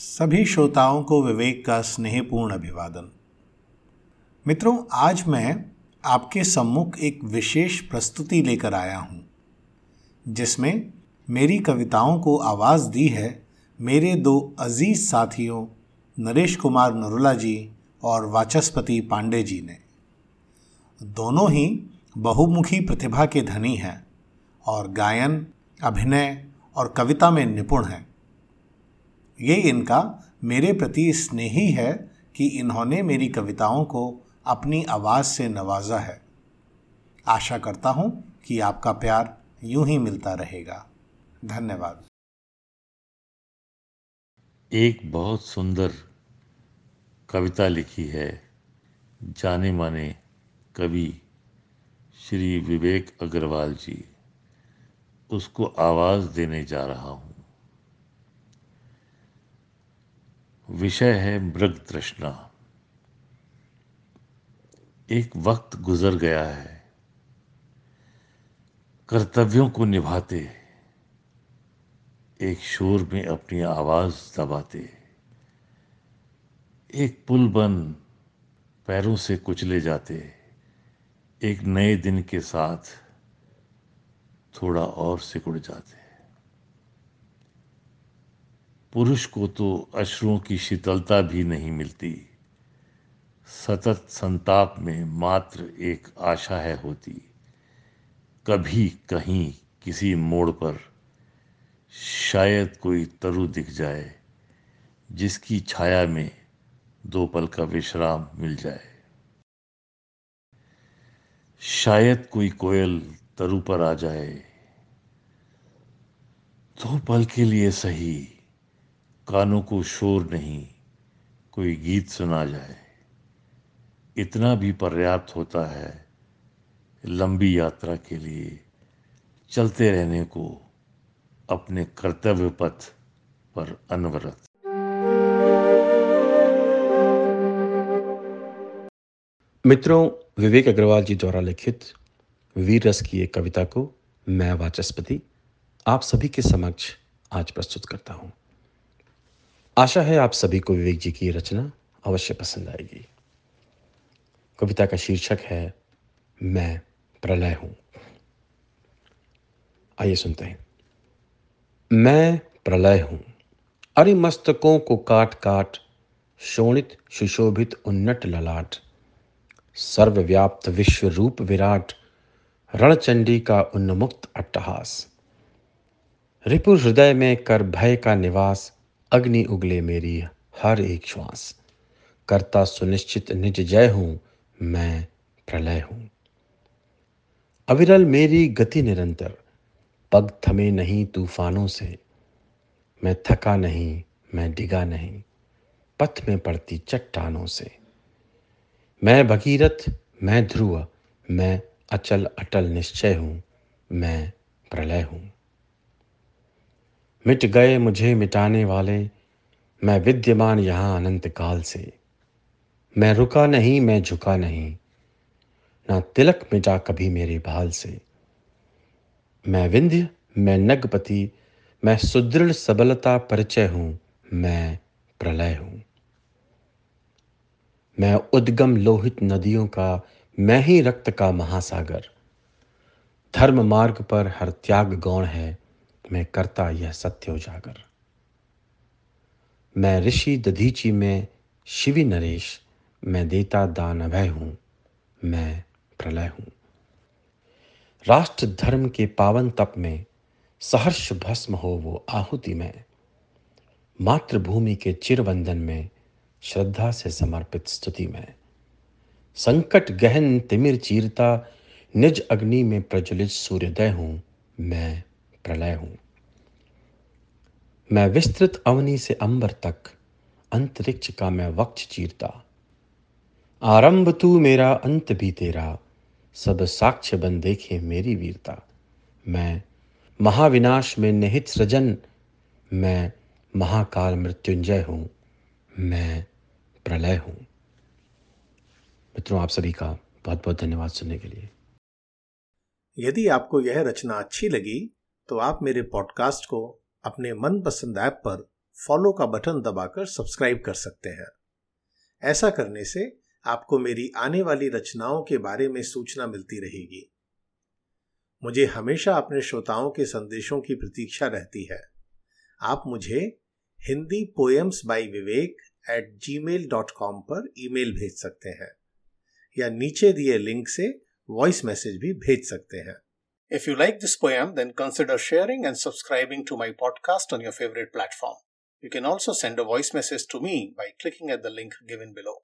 सभी श्रोताओं को विवेक का स्नेहपूर्ण अभिवादन। मित्रों, आज मैं आपके सम्मुख एक विशेष प्रस्तुति लेकर आया हूँ, जिसमें मेरी कविताओं को आवाज़ दी है मेरे दो अज़ीज़ साथियों नरेश कुमार नरुला जी और वाचस्पति पांडे जी ने। दोनों ही बहुमुखी प्रतिभा के धनी हैं और गायन, अभिनय और कविता में निपुण हैं। ये इनका मेरे प्रति स्नेही है कि इन्होंने मेरी कविताओं को अपनी आवाज़ से नवाजा है। आशा करता हूँ कि आपका प्यार यूँ ही मिलता रहेगा। धन्यवाद। एक बहुत सुंदर कविता लिखी है, जाने माने कवि श्री विवेक अग्रवाल जी। उसको आवाज़ देने जा रहा हूँ। विषय है मृग तृष्णा एक वक्त गुजर गया है। कर्तव्यों को निभाते, एक शोर में अपनी आवाज़ दबाते। एक पुल बन पैरों से कुचले जाते। एक नए दिन के साथ थोड़ा और सिकुड़ जाते। पुरुष को तो अश्रुओं की शीतलता भी नहीं मिलती। सतत संताप में मात्र एक आशा है होती। कभी कहीं किसी मोड़ पर शायद कोई तरु दिख जाए, जिसकी छाया में दो पल का विश्राम मिल जाए। शायद कोई कोयल तरु पर आ जाए, दो पल के लिए सही। कानों को शोर नहीं कोई गीत सुना जाए। इतना भी पर्याप्त होता है लंबी यात्रा के लिए चलते रहने को अपने कर्तव्य पथ पर अनवरत। मित्रों, विवेक अग्रवाल जी द्वारा लिखित वीर रस की एक कविता को मैं वाचस्पति आप सभी के समक्ष आज प्रस्तुत करता हूँ। आशा है आप सभी को विवेक जी की रचना अवश्य पसंद आएगी। कविता का शीर्षक है, मैं प्रलय हूँ। आइए सुनते हैं। मैं प्रलय हूँ। अरे मस्तकों को काट काट, शोणित सुशोभित उन्नट ललाट, सर्वव्याप्त विश्व रूप विराट, रणचंडी का उन्मुक्त अट्टहास। रिपुर हृदय में कर भय का निवास अग्नि उगले मेरी हर एक श्वास। करता सुनिश्चित निज जय हूँ, मैं प्रलय हूँ। अविरल मेरी गति निरंतर, पग थमे नहीं तूफानों से। मैं थका नहीं, मैं डिगा नहीं, पथ में पड़ती चट्टानों से। मैं भगीरथ, मैं ध्रुव, मैं अचल अटल निश्चय हूँ, मैं प्रलय हूँ। मिट गए मुझे मिटाने वाले। मैं विद्यमान यहाँ अनंत काल से। मैं रुका नहीं, मैं झुका नहीं। ना तिलक मिटा कभी मेरे भाल से। मैं विंध्य, मैं नगपति, मैं सुदृढ़ सबलता परिचय हूँ, मैं प्रलय हूँ। मैं उद्गम लोहित नदियों का, मैं ही रक्त का महासागर। धर्म मार्ग पर हर त्याग गौण है। मैं करता यह सत्य उजागर मैं ऋषि दधीची में शिवी नरेश, मैं देता दान अभय हूँ, मैं प्रलय हूँ। राष्ट्र धर्म के पावन तप में सहर्ष भस्म हो वो आहुति में। मातृभूमि के चिर चिरवंदन में श्रद्धा से समर्पित स्तुति में। संकट गहन तिमिर चीरता, निज अग्नि में प्रज्वलित सूर्योदय हूँ, मैं प्रलय हूँ। मैं विस्तृत अवनी से अंबर तक अंतरिक्ष का मैं वक्ष चीरता। आरंभ तू मेरा, अंत भी तेरा, सब साक्ष्य बन देखे मेरी वीरता। मैं महाविनाश में निहित सृजन, मैं महाकाल मृत्युंजय हूँ, मैं प्रलय हूँ। मित्रों, आप सभी का बहुत बहुत धन्यवाद सुनने के लिए। यदि आपको यह रचना अच्छी लगी तो आप मेरे पॉडकास्ट को अपने मनपसंद ऐप पर फॉलो का बटन दबाकर सब्सक्राइब कर सकते हैं। ऐसा करने से आपको मेरी आने वाली रचनाओं के बारे में सूचना मिलती रहेगी। मुझे हमेशा अपने श्रोताओं के संदेशों की प्रतीक्षा रहती है। आप मुझे Hindi poems by Vivek at gmail dot com पर ईमेल भेज सकते हैं या नीचे दिए लिंक से वॉइस मैसेज भी भेज सकते हैं। If you like this poem, then consider sharing and subscribing to my podcast on your favorite platform. You can also send a voice message to me by clicking at the link given below.